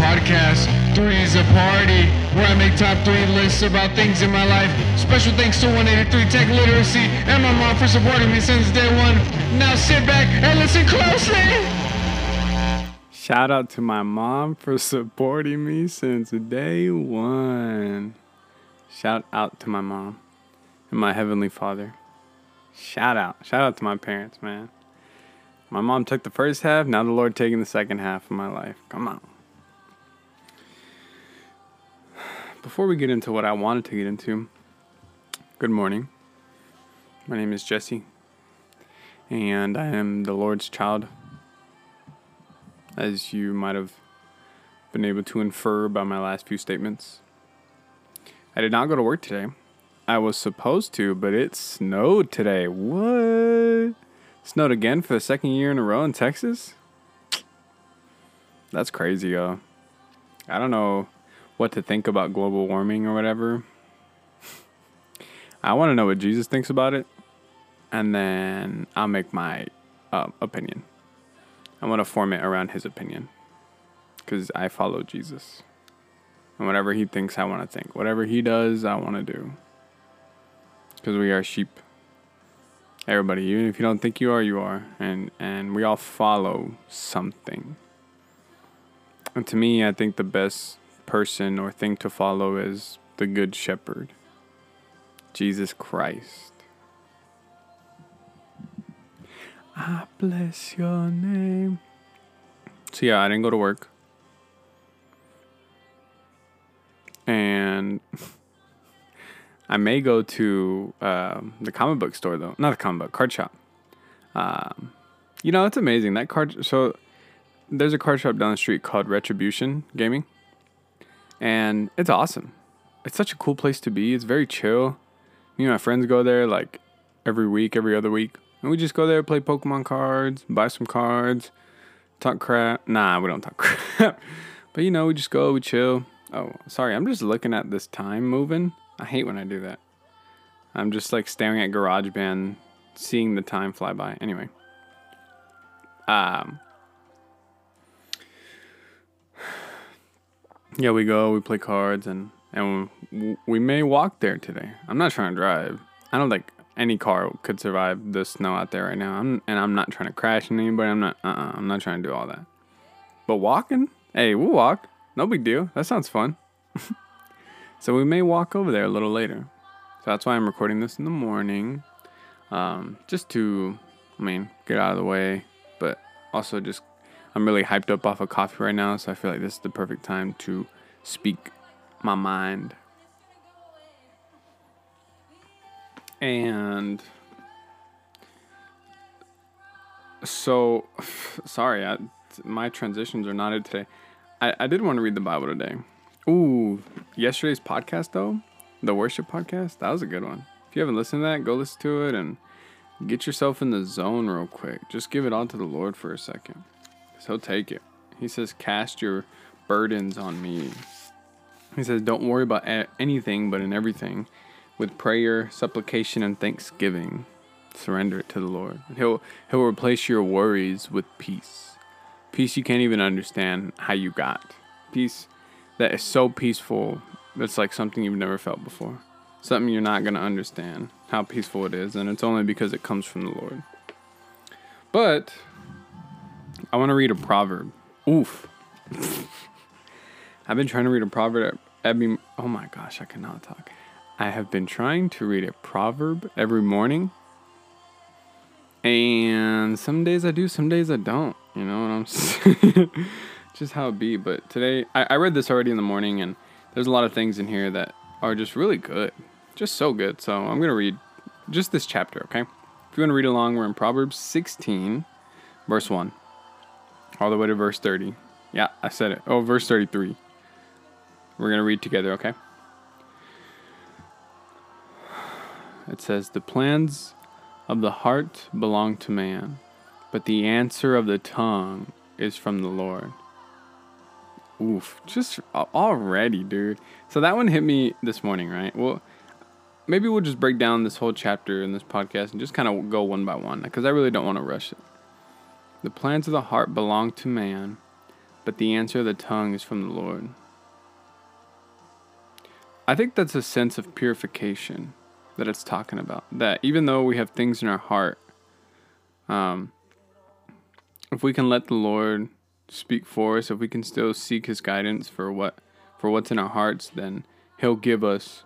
podcast. Three is a party where I make top three lists about things in my life. Special thanks to 183 Tech Literacy and my mom for supporting me since day one. Now sit back and listen closely. Shout out to my mom for supporting me since day one. Shout out to my mom and my heavenly father. Shout out. Shout out to my parents, man. My mom took the first half, now the Lord taking the second half of my life. Come on. Before we get into what I wanted to get into, good morning. My name is Jesse, and I am the Lord's child as you might have been able to infer by my last few statements. I did not go to work today. I was supposed to, but it snowed today. What? Snowed again for the second year in a row in Texas? That's crazy, yo. I don't know what to think about global warming or whatever. I want to know what Jesus thinks about it, and then I'll make my uh, opinion. I want to form it around his opinion because I follow Jesus. And whatever he thinks, I want to think. Whatever he does, I want to do. Because we are sheep. Everybody, even if you don't think you are, you are. And, and we all follow something. And to me, I think the best person or thing to follow is the Good Shepherd, Jesus Christ. I bless your name. So yeah, I didn't go to work. And I may go to um, the comic book store though. Not the comic book, card shop. Um, you know, it's amazing. That card so there's a card shop down the street called Retribution Gaming. And it's awesome. It's such a cool place to be. It's very chill. Me and my friends go there like every week, every other week. And we just go there, play Pokemon cards, buy some cards, talk crap. Nah, we don't talk crap. but you know, we just go, we chill. Oh, sorry, I'm just looking at this time moving. I hate when I do that. I'm just like staring at GarageBand, seeing the time fly by. Anyway. Um. Yeah, we go, we play cards, and and we may walk there today. I'm not trying to drive. I don't think any car could survive the snow out there right now. I'm, and I'm not trying to crash into anybody. I'm not. Uh-uh, I'm not trying to do all that. But walking, hey, we'll walk. No big deal. That sounds fun. so we may walk over there a little later. So that's why I'm recording this in the morning, um, just to, I mean, get out of the way. But also just, I'm really hyped up off of coffee right now. So I feel like this is the perfect time to speak my mind And so, sorry, I, my transitions are not it today. I, I did want to read the Bible today. Ooh, yesterday's podcast, though, the worship podcast, that was a good one. If you haven't listened to that, go listen to it and get yourself in the zone real quick. Just give it all to the Lord for a second. So take it. He says, Cast your burdens on me. He says, Don't worry about anything, but in everything with prayer, supplication, and thanksgiving. Surrender it to the Lord. He'll He'll replace your worries with peace. Peace you can't even understand how you got. Peace that is so peaceful that's like something you've never felt before. Something you're not gonna understand how peaceful it is, and it's only because it comes from the Lord. But I want to read a proverb. Oof. I've been trying to read a proverb. Every, oh my gosh, I cannot talk. I have been trying to read a proverb every morning. And some days I do, some days I don't. You know what I'm saying? just how it be. But today, I, I read this already in the morning, and there's a lot of things in here that are just really good. Just so good. So I'm going to read just this chapter, okay? If you want to read along, we're in Proverbs 16, verse 1, all the way to verse 30. Yeah, I said it. Oh, verse 33. We're going to read together, okay? It says, The plans of the heart belong to man, but the answer of the tongue is from the Lord. Oof, just already, dude. So that one hit me this morning, right? Well, maybe we'll just break down this whole chapter in this podcast and just kind of go one by one because I really don't want to rush it. The plans of the heart belong to man, but the answer of the tongue is from the Lord. I think that's a sense of purification that it's talking about. That even though we have things in our heart, um, if we can let the Lord speak for us, if we can still seek His guidance for what for what's in our hearts, then He'll give us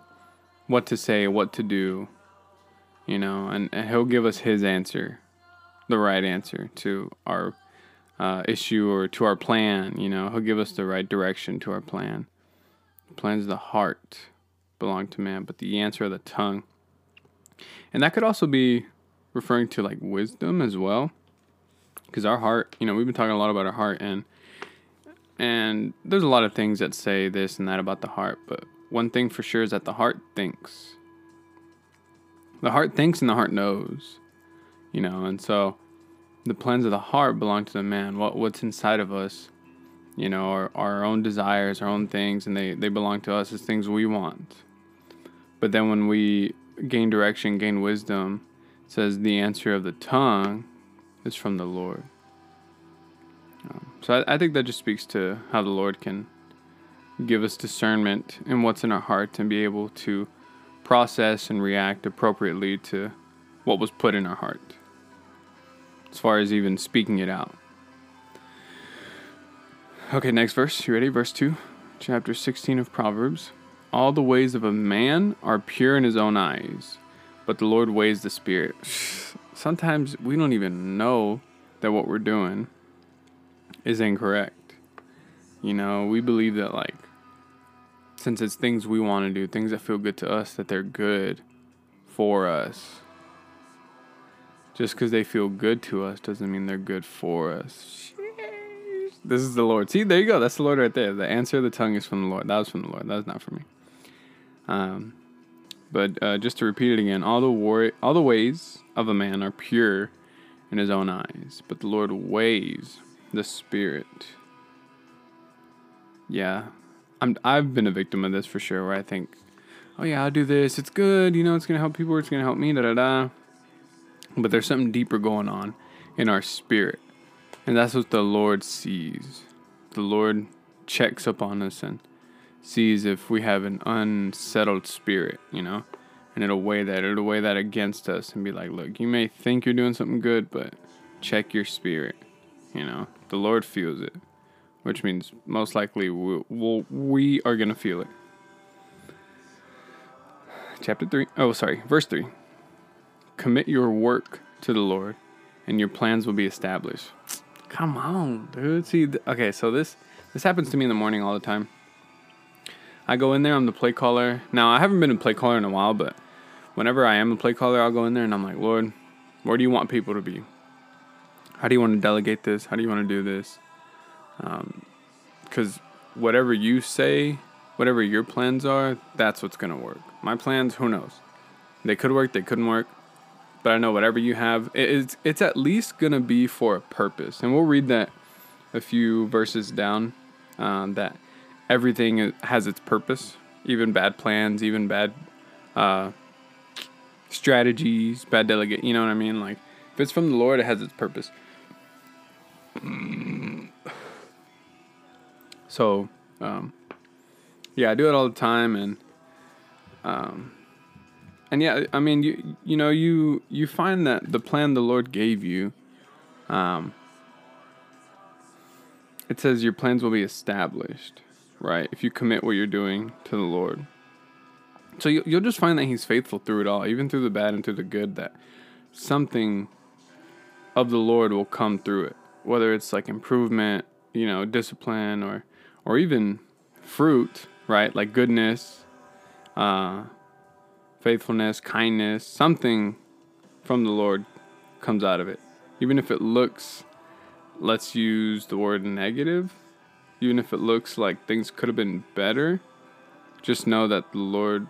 what to say, what to do, you know, and, and He'll give us His answer, the right answer to our uh, issue or to our plan. You know, He'll give us the right direction to our plan. The plans of the heart belong to man, but the answer of the tongue. And that could also be referring to like wisdom as well because our heart you know we've been talking a lot about our heart and and there's a lot of things that say this and that about the heart but one thing for sure is that the heart thinks the heart thinks and the heart knows you know and so the plans of the heart belong to the man. What what's inside of us you know our, our own desires our own things and they they belong to us as things we want. But then when we gain direction gain wisdom says the answer of the tongue is from the Lord. Um, so I, I think that just speaks to how the Lord can give us discernment in what's in our heart and be able to process and react appropriately to what was put in our heart, as far as even speaking it out. Okay, next verse. You ready? Verse 2, chapter 16 of Proverbs. All the ways of a man are pure in his own eyes, but the Lord weighs the spirit. Sometimes we don't even know that what we're doing is incorrect. You know, we believe that, like, since it's things we want to do, things that feel good to us, that they're good for us. Just because they feel good to us doesn't mean they're good for us. This is the Lord. See, there you go. That's the Lord right there. The answer of the tongue is from the Lord. That was from the Lord. That was not from me. Um, but uh, just to repeat it again, all the war- all the ways of a man are pure in his own eyes, but the Lord weighs the spirit. Yeah, I'm. I've been a victim of this for sure. Where I think, oh yeah, I'll do this. It's good. You know, it's gonna help people. It's gonna help me. Da da da. But there's something deeper going on in our spirit, and that's what the Lord sees. The Lord checks up on us and sees if we have an unsettled spirit, you know, and it'll weigh that, it'll weigh that against us and be like, look, you may think you're doing something good, but check your spirit, you know. The Lord feels it, which means most likely we'll, we'll we are gonna feel it. Chapter 3, oh, sorry, verse three. Commit your work to the Lord, and your plans will be established. Come on, dude. See, okay, so this this happens to me in the morning all the time. I go in there, I'm the play caller. Now, I haven't been a play caller in a while, but whenever I am a play caller, I'll go in there and I'm like, Lord, where do you want people to be? How do you want to delegate this? How do you want to do this? Because um, whatever you say, whatever your plans are, that's what's going to work. My plans, who knows? They could work, they couldn't work. But I know whatever you have, it's, it's at least to be for a purpose. And we'll read that a few verses down um, that everything has its purpose, even bad plans, even bad uh, strategies, bad delegate. You know what I mean? Like if it's from the Lord, it has its purpose. So, um, yeah, I do it all the time, and um, and yeah, I mean, you you know, you you find that the plan the Lord gave you, um, it says your plans will be established right? If you commit what you're doing to the Lord. So you, you'll just find that He's faithful through it all, even through the bad and through the good, that something of the Lord will come through it. Whether it's like improvement, you know, discipline, or or even fruit, right? Like goodness, uh, faithfulness, kindness, something from the Lord comes out of it. Even if it looks, let's use the word negative, even if it looks like things could have been better, just know that the Lord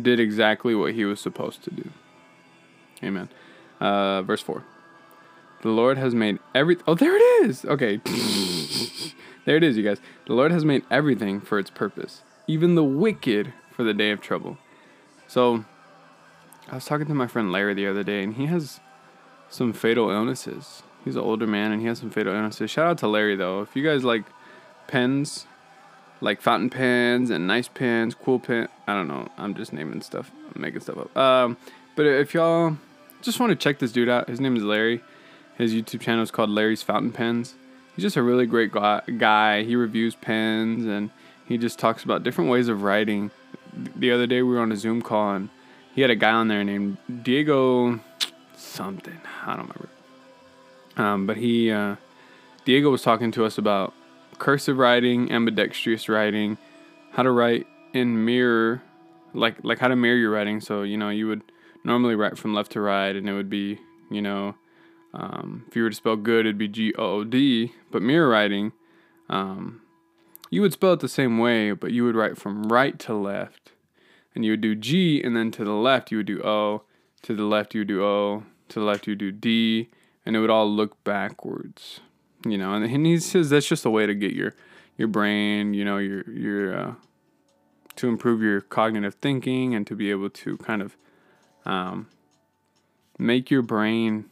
did exactly what he was supposed to do. Amen. Uh, verse 4. The Lord has made every. Oh, there it is! Okay. there it is, you guys. The Lord has made everything for its purpose, even the wicked for the day of trouble. So, I was talking to my friend Larry the other day, and he has some fatal illnesses. He's an older man and he has some fatal illnesses. Shout out to Larry though. If you guys like pens, like fountain pens and nice pens, cool pen. I don't know. I'm just naming stuff. I'm making stuff up. Um, but if y'all just want to check this dude out, his name is Larry. His YouTube channel is called Larry's Fountain Pens. He's just a really great guy. He reviews pens and he just talks about different ways of writing. The other day we were on a Zoom call and he had a guy on there named Diego something. I don't remember. Um, but he, uh, Diego was talking to us about cursive writing, ambidextrous writing, how to write in mirror, like like how to mirror your writing. So you know you would normally write from left to right, and it would be you know um, if you were to spell good, it'd be G O O D. But mirror writing, um, you would spell it the same way, but you would write from right to left, and you would do G, and then to the left you would do O, to the left you would do O, to the left you would do D, and it would all look backwards you know? And he says that's just a way to get your your brain you know your your uh, to improve your cognitive thinking and to be able to kind of um, make your brain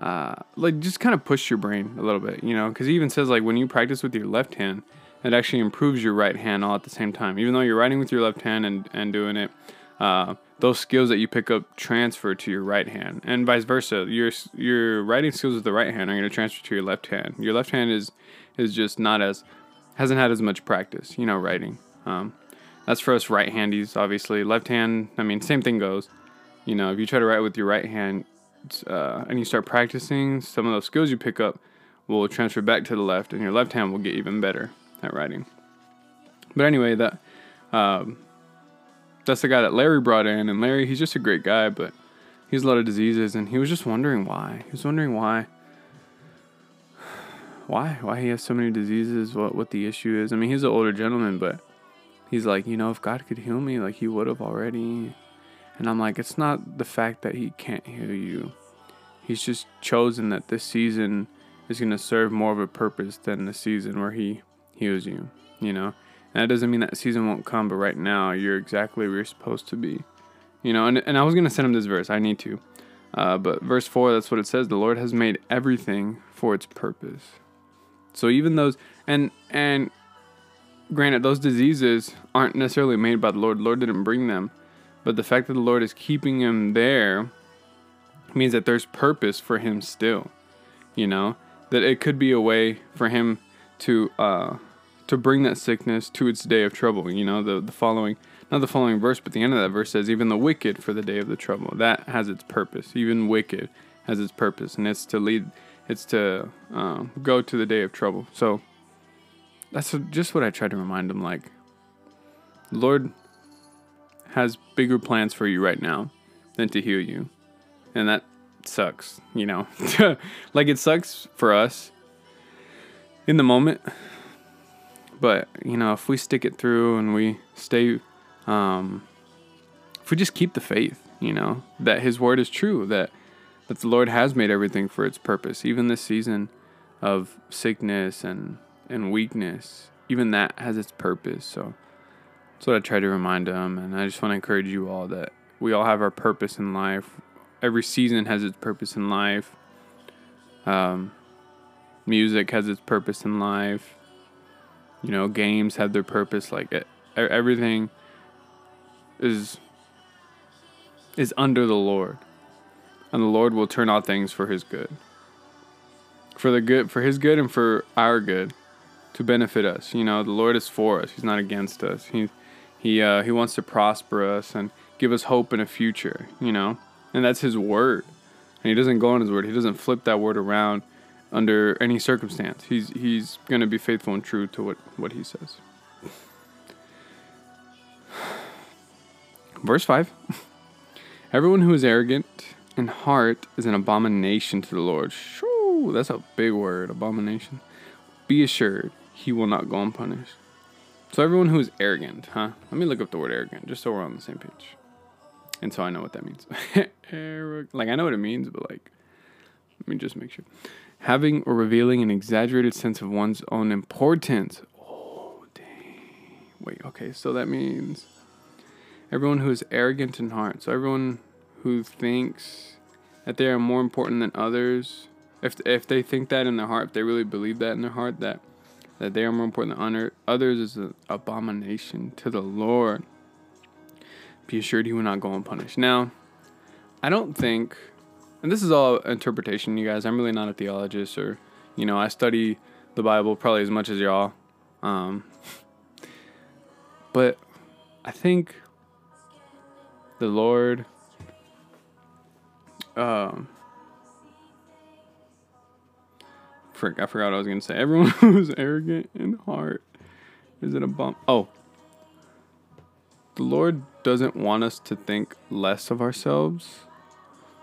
uh, like just kind of push your brain a little bit you know because he even says like when you practice with your left hand it actually improves your right hand all at the same time even though you're writing with your left hand and, and doing it uh, those skills that you pick up transfer to your right hand, and vice versa. Your your writing skills with the right hand are going to transfer to your left hand. Your left hand is is just not as hasn't had as much practice, you know, writing. Um, that's for us right handies, obviously. Left hand, I mean, same thing goes. You know, if you try to write with your right hand uh, and you start practicing, some of those skills you pick up will transfer back to the left, and your left hand will get even better at writing. But anyway, that um, that's the guy that Larry brought in, and Larry, he's just a great guy, but he has a lot of diseases, and he was just wondering why. He was wondering why, why, why he has so many diseases, what what the issue is. I mean, he's an older gentleman, but he's like, you know, if God could heal me, like he would have already. And I'm like, it's not the fact that he can't heal you. He's just chosen that this season is going to serve more of a purpose than the season where he heals you, you know? And that doesn't mean that season won't come, but right now you're exactly where you're supposed to be. You know, and, and I was going to send him this verse. I need to. Uh, but verse 4, that's what it says. The Lord has made everything for its purpose. So even those, and, and granted, those diseases aren't necessarily made by the Lord. The Lord didn't bring them. But the fact that the Lord is keeping him there means that there's purpose for him still. You know, that it could be a way for him to, uh, to bring that sickness to its day of trouble. You know, the, the following, not the following verse, but the end of that verse says, even the wicked for the day of the trouble. That has its purpose. Even wicked has its purpose, and it's to lead, it's to um, go to the day of trouble. So that's just what I try to remind them. Like, Lord has bigger plans for you right now than to heal you. And that sucks, you know. like, it sucks for us in the moment but you know, if we stick it through and we stay, um, if we just keep the faith, you know, that His word is true, that that the Lord has made everything for its purpose, even this season of sickness and and weakness, even that has its purpose. So that's what I try to remind them, and I just want to encourage you all that we all have our purpose in life. Every season has its purpose in life. Um, music has its purpose in life you know, games have their purpose. Like it, everything is is under the Lord, and the Lord will turn all things for His good, for the good, for His good, and for our good, to benefit us. You know, the Lord is for us; He's not against us. He he uh, He wants to prosper us and give us hope in a future. You know, and that's His word. And He doesn't go on His word. He doesn't flip that word around under any circumstance. He's he's going to be faithful and true to what what he says. Verse 5 Everyone who is arrogant in heart is an abomination to the Lord. Shoo, that's a big word, abomination. Be assured, he will not go unpunished. So, everyone who is arrogant, huh? Let me look up the word arrogant just so we're on the same page. And so I know what that means. like, I know what it means, but like, let me just make sure having or revealing an exaggerated sense of one's own importance. Oh, dang. Wait, okay, so that means everyone who is arrogant in heart. So everyone who thinks that they are more important than others, if if they think that in their heart, if they really believe that in their heart that that they are more important than others is an abomination to the Lord. Be assured he will not go unpunished. Now, I don't think, and this is all interpretation, you guys. I'm really not a theologist, or you know, I study the Bible probably as much as y'all. Um, but I think the Lord um frick, I forgot what I was gonna say. Everyone who's arrogant in heart is it a bump? Oh. The Lord doesn't want us to think less of ourselves.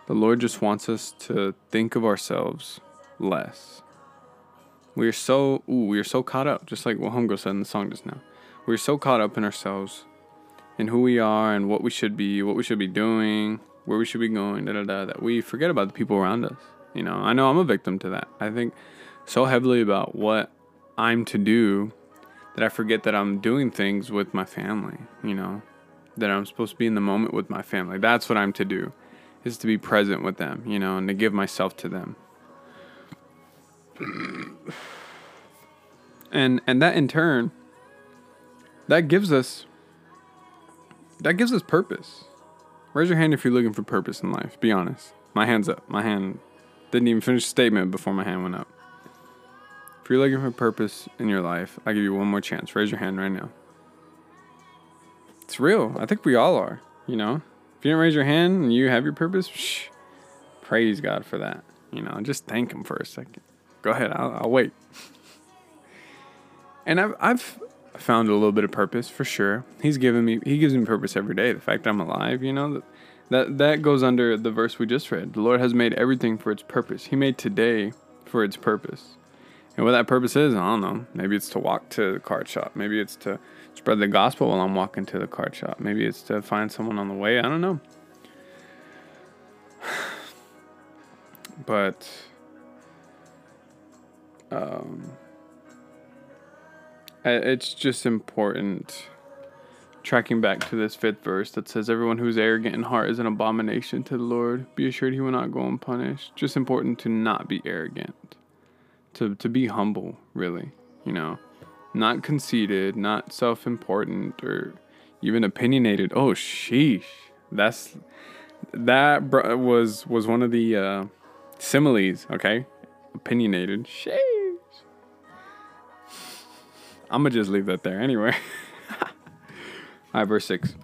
The Lord just wants us to think of ourselves less. We are so ooh, we are so caught up, just like what Homegirl said in the song just now. We're so caught up in ourselves and who we are and what we should be, what we should be doing, where we should be going, da da da, that we forget about the people around us. You know, I know I'm a victim to that. I think so heavily about what I'm to do that I forget that I'm doing things with my family, you know, that I'm supposed to be in the moment with my family. That's what I'm to do, is to be present with them, you know, and to give myself to them. And and that in turn that gives us that gives us purpose. Raise your hand if you're looking for purpose in life. Be honest. My hand's up. My hand didn't even finish the statement before my hand went up. If you're looking for purpose in your life, I give you one more chance. Raise your hand right now. It's real. I think we all are. You know, if you didn't raise your hand and you have your purpose, shh, praise God for that. You know, just thank Him for a second. Go ahead. I'll, I'll wait. and I've I've found a little bit of purpose for sure. He's given me he gives me purpose every day. The fact that I'm alive, you know, that that that goes under the verse we just read. The Lord has made everything for its purpose. He made today for its purpose. And what that purpose is, I don't know. Maybe it's to walk to the card shop. Maybe it's to spread the gospel while I'm walking to the card shop. Maybe it's to find someone on the way. I don't know. But um it's just important tracking back to this fifth verse that says everyone who is arrogant in heart is an abomination to the lord be assured he will not go unpunished just important to not be arrogant to, to be humble really you know not conceited not self-important or even opinionated oh sheesh that's that was was one of the uh, similes okay opinionated sheesh I'm gonna just leave that there anyway. All right, verse 6.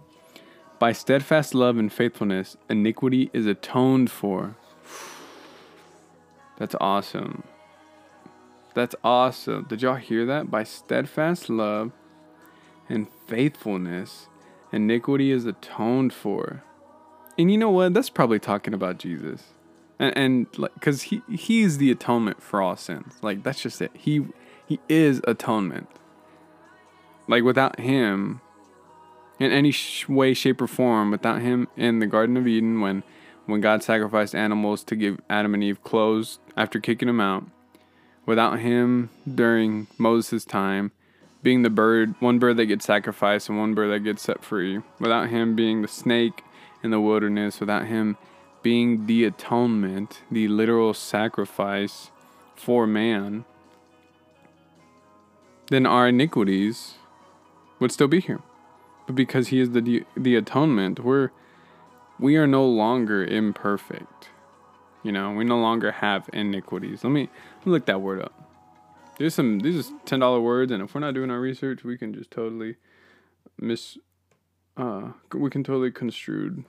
By steadfast love and faithfulness, iniquity is atoned for. That's awesome. That's awesome. Did y'all hear that? By steadfast love and faithfulness, iniquity is atoned for. And you know what? That's probably talking about Jesus. And, and like, cause he, he's the atonement for all sins. Like, that's just it. He, he is atonement. Like without him, in any sh- way, shape, or form, without him in the Garden of Eden, when when God sacrificed animals to give Adam and Eve clothes after kicking them out, without him during Moses' time, being the bird, one bird that gets sacrificed and one bird that gets set free, without him being the snake in the wilderness, without him being the atonement, the literal sacrifice for man, then our iniquities would still be here. But because he is the the atonement, we're we are no longer imperfect. You know, we no longer have iniquities. Let me, look that word up. There's some these are ten dollar words, and if we're not doing our research, we can just totally miss. Uh, we can totally construe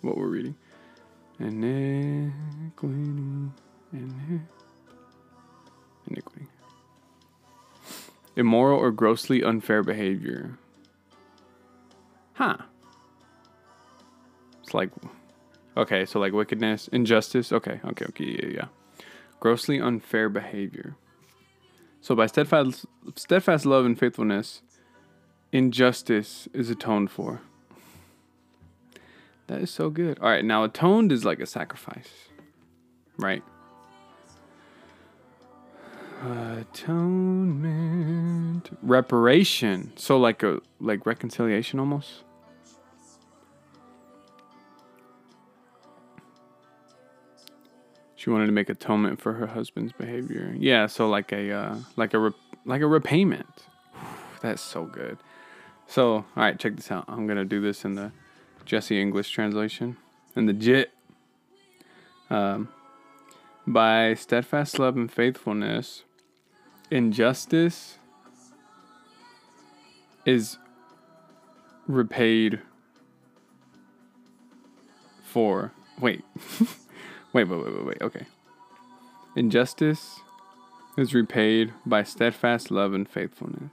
what we're reading. Iniquity, iniquity immoral or grossly unfair behavior. Huh. It's like, okay, so like wickedness, injustice. Okay, okay, okay, yeah, yeah. Grossly unfair behavior. So by steadfast, steadfast love and faithfulness, injustice is atoned for. That is so good. All right, now atoned is like a sacrifice, right? Atonement. Reparation. So like a like reconciliation almost. She wanted to make atonement for her husband's behavior. Yeah, so like a uh, like a re- like a repayment. That's so good. So, all right, check this out. I'm gonna do this in the Jesse English translation. In the JIT. Um, by steadfast love and faithfulness, injustice is repaid for. Wait. wait, wait, wait, wait, wait. Okay. Injustice is repaid by steadfast love and faithfulness.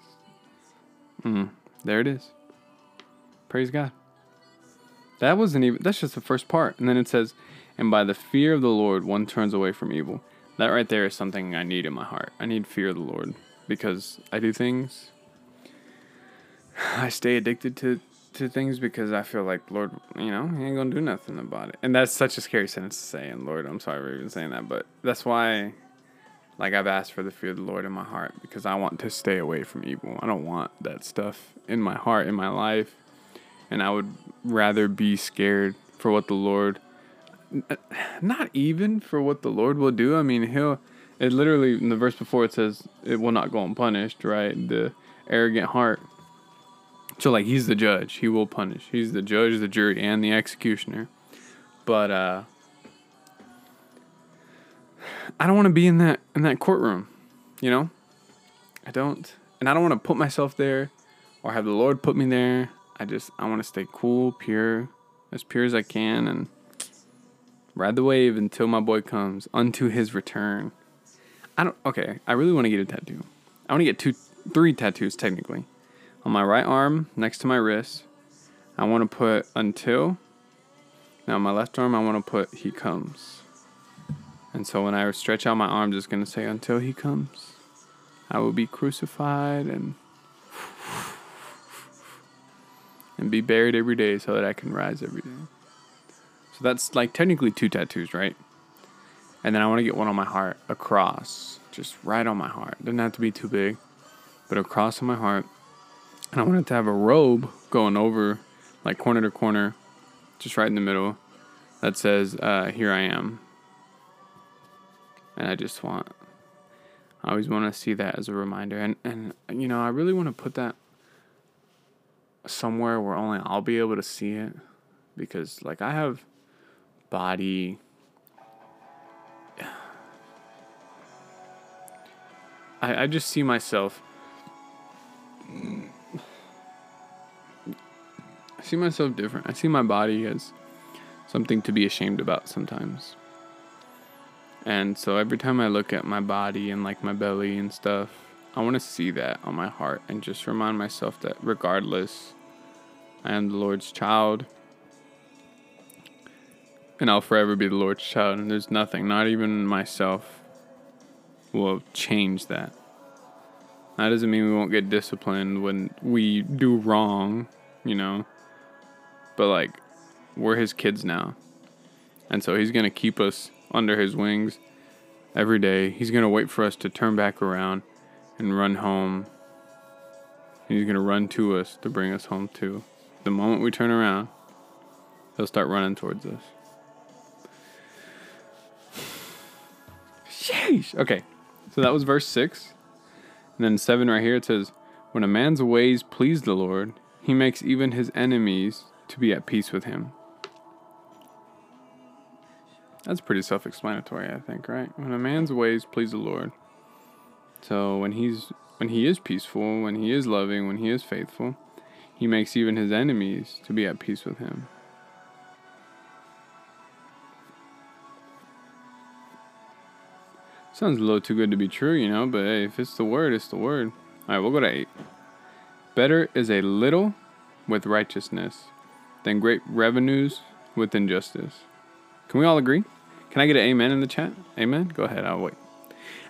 Mm, there it is. Praise God. That wasn't even, that's just the first part. And then it says, and by the fear of the Lord, one turns away from evil. That right there is something I need in my heart. I need fear of the Lord because I do things. I stay addicted to to things because I feel like Lord, you know, he ain't gonna do nothing about it. And that's such a scary sentence to say. And Lord, I'm sorry for even saying that, but that's why, like, I've asked for the fear of the Lord in my heart because I want to stay away from evil. I don't want that stuff in my heart, in my life, and I would rather be scared for what the Lord, not even for what the Lord will do. I mean, He'll. It literally in the verse before it says it will not go unpunished, right? The arrogant heart so like he's the judge. He will punish. He's the judge, the jury, and the executioner. But uh I don't want to be in that in that courtroom, you know? I don't and I don't want to put myself there or have the Lord put me there. I just I want to stay cool, pure, as pure as I can and ride the wave until my boy comes unto his return. I don't okay, I really want to get a tattoo. I want to get two three tattoos technically on my right arm next to my wrist. I want to put until. Now, my left arm, I want to put he comes. And so when I stretch out my arms, it's going to say until he comes. I will be crucified and and be buried every day so that I can rise every day. So that's like technically two tattoos, right? And then I want to get one on my heart, a cross, just right on my heart. Doesn't have to be too big, but a cross on my heart and I wanted to have a robe going over, like corner to corner, just right in the middle, that says, uh, Here I am. And I just want, I always want to see that as a reminder. And, and you know, I really want to put that somewhere where only I'll be able to see it. Because, like, I have body. I, I just see myself I see myself different. I see my body as something to be ashamed about sometimes. And so every time I look at my body and like my belly and stuff, I want to see that on my heart and just remind myself that regardless, I am the Lord's child. And I'll forever be the Lord's child. And there's nothing, not even myself, will change that. That doesn't mean we won't get disciplined when we do wrong, you know but like we're his kids now. And so he's going to keep us under his wings every day. He's going to wait for us to turn back around and run home. He's going to run to us to bring us home too. The moment we turn around, he'll start running towards us. Sheesh. Okay. So that was verse 6. And then 7 right here it says, When a man's ways please the Lord, he makes even his enemies to be at peace with him. That's pretty self explanatory, I think, right? When a man's ways please the Lord. So when he's when he is peaceful, when he is loving, when he is faithful, he makes even his enemies to be at peace with him. Sounds a little too good to be true, you know, but hey, if it's the word, it's the word. All right, we'll go to 8. Better is a little with righteousness than great revenues with injustice. Can we all agree? Can I get an amen in the chat? Amen? Go ahead, I'll wait.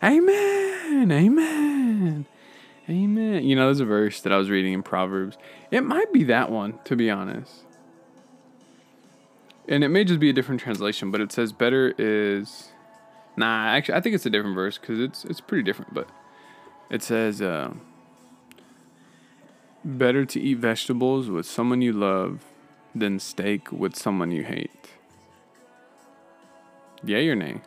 Amen! Amen! Amen. You know, there's a verse that I was reading in Proverbs. It might be that one, to be honest. And it may just be a different translation, but it says better is Nah, actually I think it's a different verse cuz it's it's pretty different, but it says uh, better to eat vegetables with someone you love than steak with someone you hate. Yay or nay?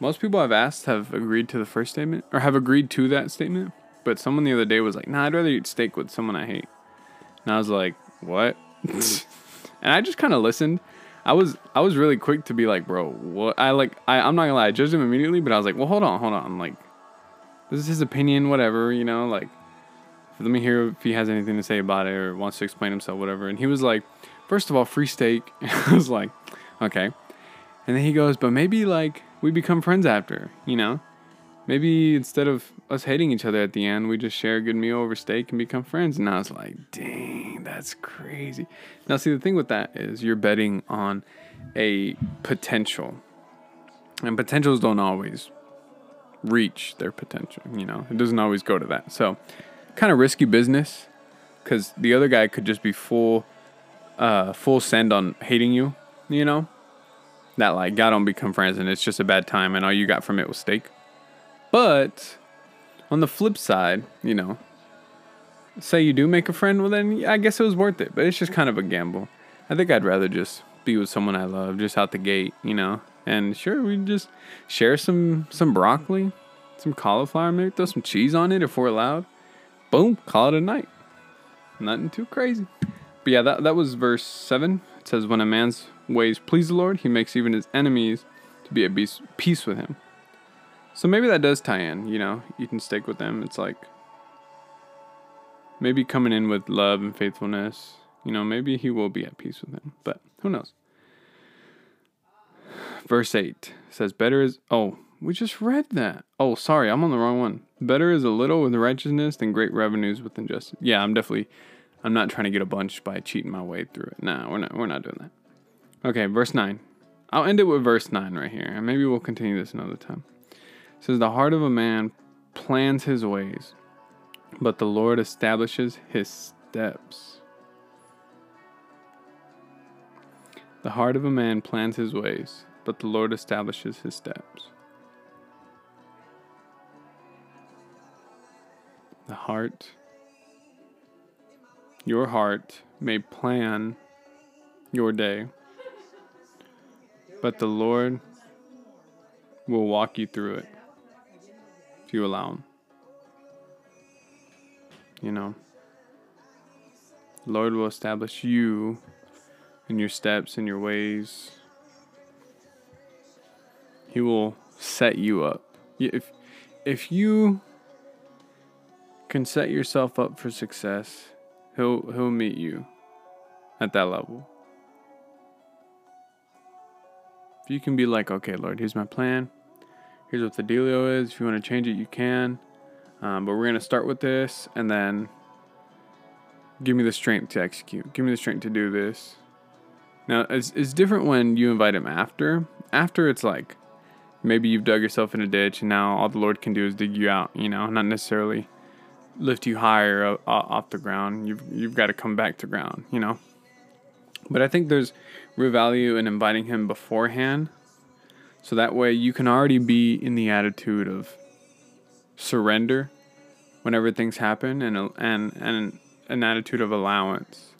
most people I've asked have agreed to the first statement or have agreed to that statement. But someone the other day was like, "Nah, I'd rather eat steak with someone I hate." And I was like, "What?" and I just kind of listened. I was I was really quick to be like, "Bro, what?" I like I I'm not gonna lie, I judged him immediately, but I was like, "Well, hold on, hold on." Like, this is his opinion, whatever, you know. Like, let me hear if he has anything to say about it or wants to explain himself, whatever. And he was like, first of all, free steak. I was like, okay. And then he goes, but maybe like we become friends after, you know? Maybe instead of us hating each other at the end, we just share a good meal over steak and become friends. And I was like, dang, that's crazy. Now, see, the thing with that is you're betting on a potential. And potentials don't always reach their potential, you know? It doesn't always go to that. So, kind of risky business because the other guy could just be full, uh, full send on hating you, you know? That like, God don't become friends and it's just a bad time and all you got from it was steak. But on the flip side, you know, say you do make a friend, well then I guess it was worth it. But it's just kind of a gamble. I think I'd rather just be with someone I love, just out the gate, you know. And sure, we just share some some broccoli, some cauliflower, maybe throw some cheese on it if we're allowed. Boom, call it a night. Nothing too crazy. But yeah, that that was verse seven. It says, "When a man's ways please the Lord, he makes even his enemies to be at peace, with him." So maybe that does tie in, you know, you can stick with them. It's like maybe coming in with love and faithfulness, you know, maybe he will be at peace with him, but who knows? Verse 8 says, Better is, oh, we just read that. Oh, sorry, I'm on the wrong one. Better is a little with righteousness than great revenues with injustice. Yeah, I'm definitely, I'm not trying to get a bunch by cheating my way through it. Nah, we're not, we're not doing that. Okay, verse 9. I'll end it with verse 9 right here, and maybe we'll continue this another time. It says, The heart of a man plans his ways, but the Lord establishes his steps. The heart of a man plans his ways, but the Lord establishes his steps. The heart, your heart may plan your day, but the Lord will walk you through it if you allow Him. You know, Lord will establish you in your steps and your ways. He will set you up. If if you can set yourself up for success, he'll he'll meet you at that level. If you can be like, okay, Lord, here's my plan here's what the dealio is. If you want to change it, you can. Um, but we're to start with this and then give me the strength to execute. Give me the strength to do this. Now, it's, it's different when you invite him after. After, it's like maybe you've dug yourself in a ditch and now all the Lord can do is dig you out, you know, not necessarily lift you higher off the ground. You've, you've got to come back to ground, you know. But I think there's real value in inviting him beforehand so that way you can already be in the attitude of surrender whenever things happen and, and, and an attitude of allowance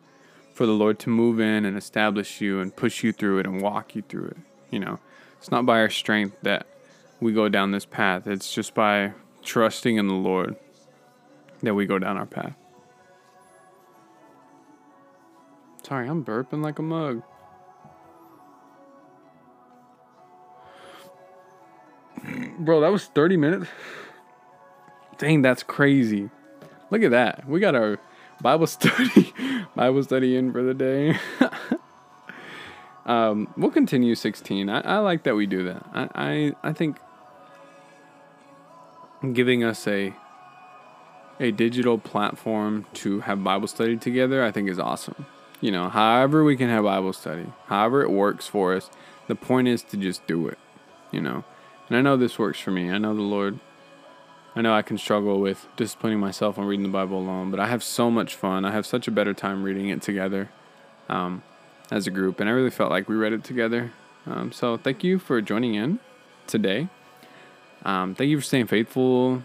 for the Lord to move in and establish you and push you through it and walk you through it. You know, it's not by our strength that we go down this path, it's just by trusting in the Lord that we go down our path. Sorry, I'm burping like a mug. Bro, that was 30 minutes. Dang, that's crazy. Look at that. We got our Bible study Bible study in for the day. um, we'll continue 16. I, I like that we do that. I, I I think giving us a a digital platform to have Bible study together, I think is awesome. You know, however we can have Bible study, however it works for us, the point is to just do it. You know, and I know this works for me. I know the Lord. I know I can struggle with disciplining myself on reading the Bible alone, but I have so much fun. I have such a better time reading it together um, as a group, and I really felt like we read it together. Um, so thank you for joining in today. Um, thank you for staying faithful.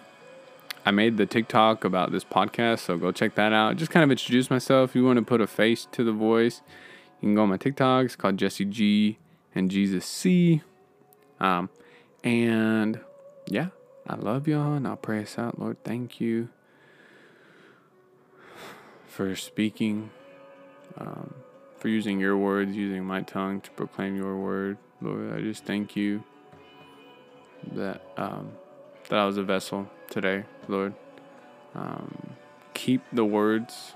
I made the TikTok about this podcast, so go check that out. Just kind of introduce myself. If you want to put a face to the voice, you can go on my TikTok. It's called Jesse G and Jesus C. Um, And yeah, I love y'all and I'll pray us out. Lord, thank you for speaking, um, for using your words, using my tongue to proclaim your word. Lord, I just thank you that um, that I was a vessel today, Lord. Um, keep the words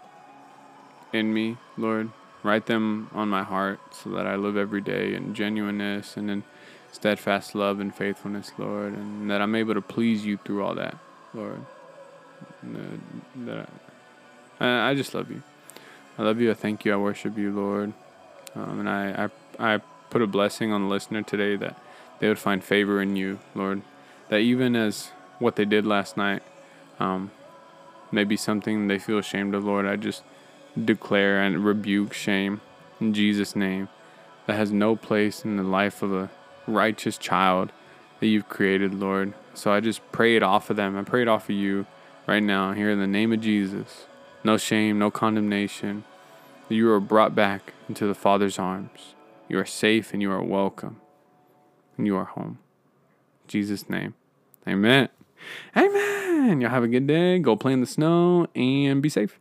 in me, Lord. Write them on my heart so that I live every day in genuineness and in steadfast love and faithfulness, Lord, and that I'm able to please you through all that, Lord. That, I, I just love you. I love you. I thank you. I worship you, Lord. Um, and I, I, I put a blessing on the listener today that they would find favor in you, Lord. That even as what they did last night, um, maybe something they feel ashamed of, Lord, I just declare and rebuke shame in Jesus' name that has no place in the life of a righteous child that you've created, Lord. So I just pray it off of them. I pray it off of you right now, here in the name of Jesus. No shame, no condemnation. You are brought back into the Father's arms. You are safe and you are welcome. And you are home. In Jesus' name. Amen. Amen. Y'all have a good day. Go play in the snow and be safe.